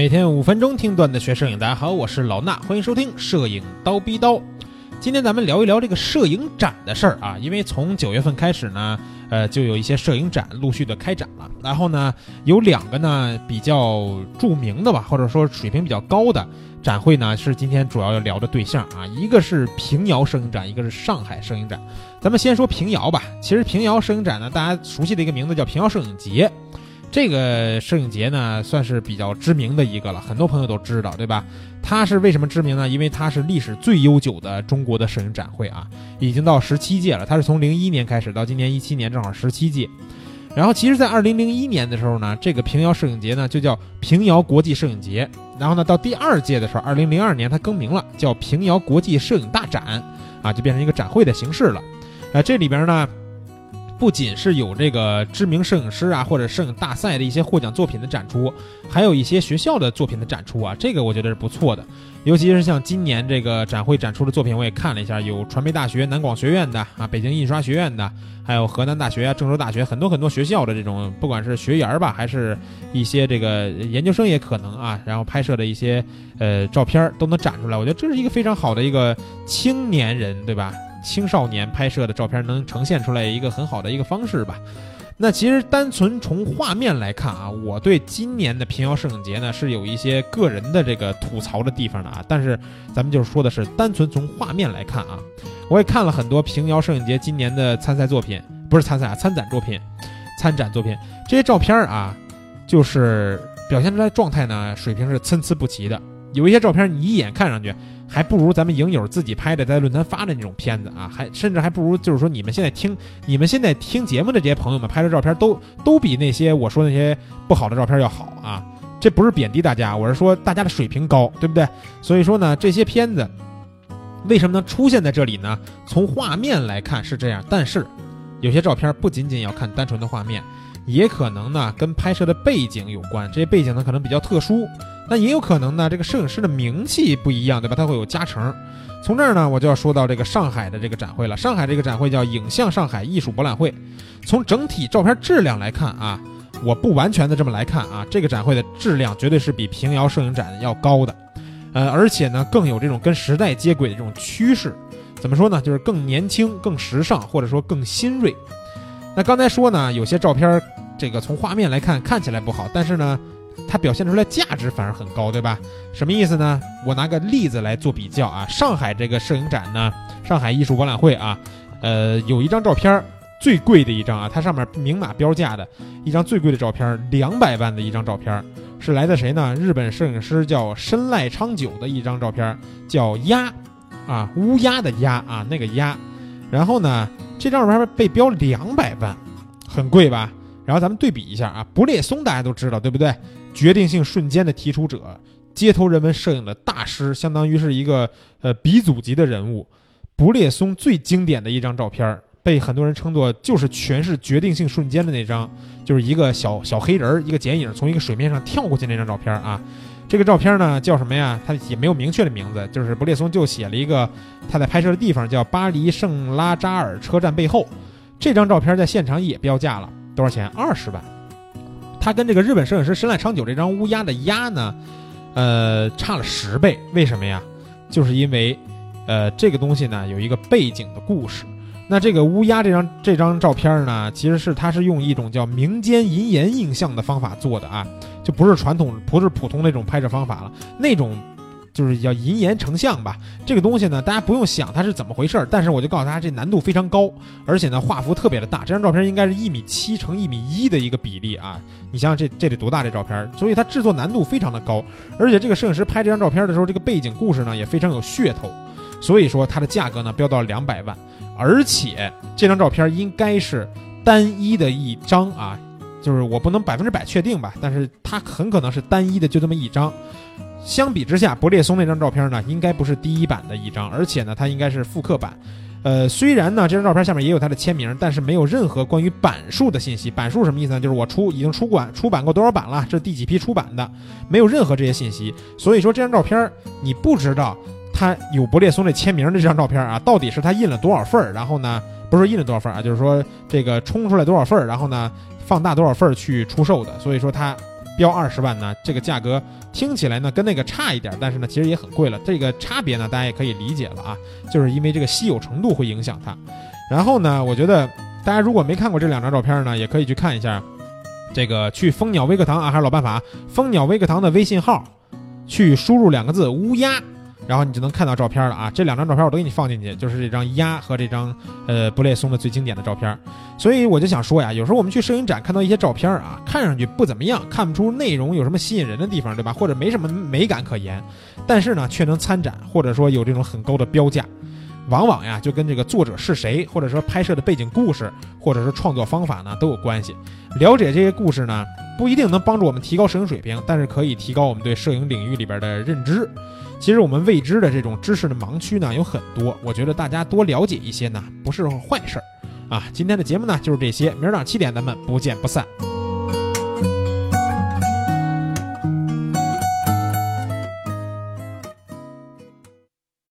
每天五分钟听段子学摄影，大家好，我是老衲，欢迎收听摄影刀逼刀。今天咱们聊一聊这个摄影展的事儿啊，因为从九月份开始呢，呃，就有一些摄影展陆续的开展了。然后呢，有两个呢比较著名的吧，或者说水平比较高的展会呢，是今天主要要聊的对象啊。一个是平遥摄影展，一个是上海摄影展。咱们先说平遥吧。其实平遥摄影展呢，大家熟悉的一个名字叫平遥摄影节。这个摄影节呢，算是比较知名的一个了，很多朋友都知道，对吧？它是为什么知名呢？因为它是历史最悠久的中国的摄影展会啊，已经到十七届了。它是从零一年开始到今年一七年，正好十七届。然后，其实，在二零零一年的时候呢，这个平遥摄影节呢就叫平遥国际摄影节。然后呢，到第二届的时候，二零零二年它更名了，叫平遥国际摄影大展，啊，就变成一个展会的形式了。啊，这里边呢。不仅是有这个知名摄影师啊，或者摄影大赛的一些获奖作品的展出，还有一些学校的作品的展出啊，这个我觉得是不错的。尤其是像今年这个展会展出的作品，我也看了一下，有传媒大学、南广学院的啊，北京印刷学院的，还有河南大学啊、郑州大学，很多很多学校的这种，不管是学员吧，还是一些这个研究生也可能啊，然后拍摄的一些呃照片都能展出来。我觉得这是一个非常好的一个青年人，对吧？青少年拍摄的照片能呈现出来一个很好的一个方式吧。那其实单纯从画面来看啊，我对今年的平遥摄影节呢是有一些个人的这个吐槽的地方的啊。但是咱们就是说的是单纯从画面来看啊，我也看了很多平遥摄影节今年的参赛作品，不是参赛啊，参展作品，参展作品这些照片啊，就是表现出来状态呢水平是参差不齐的。有一些照片你一眼看上去。还不如咱们影友自己拍的，在论坛发的那种片子啊，还甚至还不如就是说你们现在听你们现在听节目的这些朋友们拍的照片，都都比那些我说那些不好的照片要好啊。这不是贬低大家，我是说大家的水平高，对不对？所以说呢，这些片子为什么能出现在这里呢？从画面来看是这样，但是有些照片不仅仅要看单纯的画面，也可能呢跟拍摄的背景有关，这些背景呢可能比较特殊。那也有可能呢，这个摄影师的名气不一样，对吧？他会有加成。从这儿呢，我就要说到这个上海的这个展会了。上海这个展会叫影像上海艺术博览会。从整体照片质量来看啊，我不完全的这么来看啊，这个展会的质量绝对是比平遥摄影展要高的。呃，而且呢，更有这种跟时代接轨的这种趋势。怎么说呢？就是更年轻、更时尚，或者说更新锐。那刚才说呢，有些照片这个从画面来看看起来不好，但是呢。它表现出来价值反而很高，对吧？什么意思呢？我拿个例子来做比较啊。上海这个摄影展呢，上海艺术博览会啊，呃，有一张照片最贵的一张啊，它上面明码标价的一张最贵的照片，两百万的一张照片，是来自谁呢？日本摄影师叫深濑昌久的一张照片，叫鸭，啊，乌鸦的鸦啊，那个鸭。然后呢，这张照片被标两百万，很贵吧？然后咱们对比一下啊，不列松大家都知道，对不对？决定性瞬间的提出者，街头人文摄影的大师，相当于是一个呃鼻祖级的人物。不列松最经典的一张照片，被很多人称作就是诠释决定性瞬间的那张，就是一个小小黑人儿一个剪影从一个水面上跳过去那张照片啊。这个照片呢叫什么呀？他也没有明确的名字，就是布列松就写了一个他在拍摄的地方叫巴黎圣拉扎尔车站背后。这张照片在现场也标价了多少钱？二十万。它跟这个日本摄影师深濑昌久这张乌鸦的鸦呢，呃，差了十倍。为什么呀？就是因为，呃，这个东西呢有一个背景的故事。那这个乌鸦这张这张照片呢，其实是它是用一种叫民间银岩映像的方法做的啊，就不是传统不是普通那种拍摄方法了，那种。就是叫银岩成像吧，这个东西呢，大家不用想它是怎么回事儿，但是我就告诉大家，这难度非常高，而且呢，画幅特别的大。这张照片应该是一米七乘一米一的一个比例啊，你想想这这得多大这照片？所以它制作难度非常的高，而且这个摄影师拍这张照片的时候，这个背景故事呢也非常有噱头，所以说它的价格呢飙到了两百万，而且这张照片应该是单一的一张啊，就是我不能百分之百确定吧，但是它很可能是单一的就这么一张。相比之下，不列松那张照片呢，应该不是第一版的一张，而且呢，它应该是复刻版。呃，虽然呢，这张照片下面也有他的签名，但是没有任何关于版数的信息。版数什么意思呢？就是我出已经出版出版过多少版了，这是第几批出版的，没有任何这些信息。所以说这张照片你不知道他有不列松这签名的这张照片啊，到底是他印了多少份儿？然后呢，不是印了多少份儿啊，就是说这个冲出来多少份儿，然后呢放大多少份儿去出售的。所以说它。标二十万呢，这个价格听起来呢跟那个差一点，但是呢其实也很贵了。这个差别呢大家也可以理解了啊，就是因为这个稀有程度会影响它。然后呢，我觉得大家如果没看过这两张照片呢，也可以去看一下。这个去蜂鸟微课堂啊，还是老办法，蜂鸟微课堂的微信号，去输入两个字乌鸦，然后你就能看到照片了啊。这两张照片我都给你放进去，就是这张鸭和这张呃布列松的最经典的照片。所以我就想说呀，有时候我们去摄影展看到一些照片啊，看上去不怎么样，看不出内容有什么吸引人的地方，对吧？或者没什么美感可言，但是呢却能参展，或者说有这种很高的标价。往往呀，就跟这个作者是谁，或者说拍摄的背景故事，或者是创作方法呢，都有关系。了解这些故事呢，不一定能帮助我们提高摄影水平，但是可以提高我们对摄影领域里边的认知。其实我们未知的这种知识的盲区呢有很多，我觉得大家多了解一些呢，不是坏事儿啊。今天的节目呢就是这些，明儿早上七点咱们不见不散。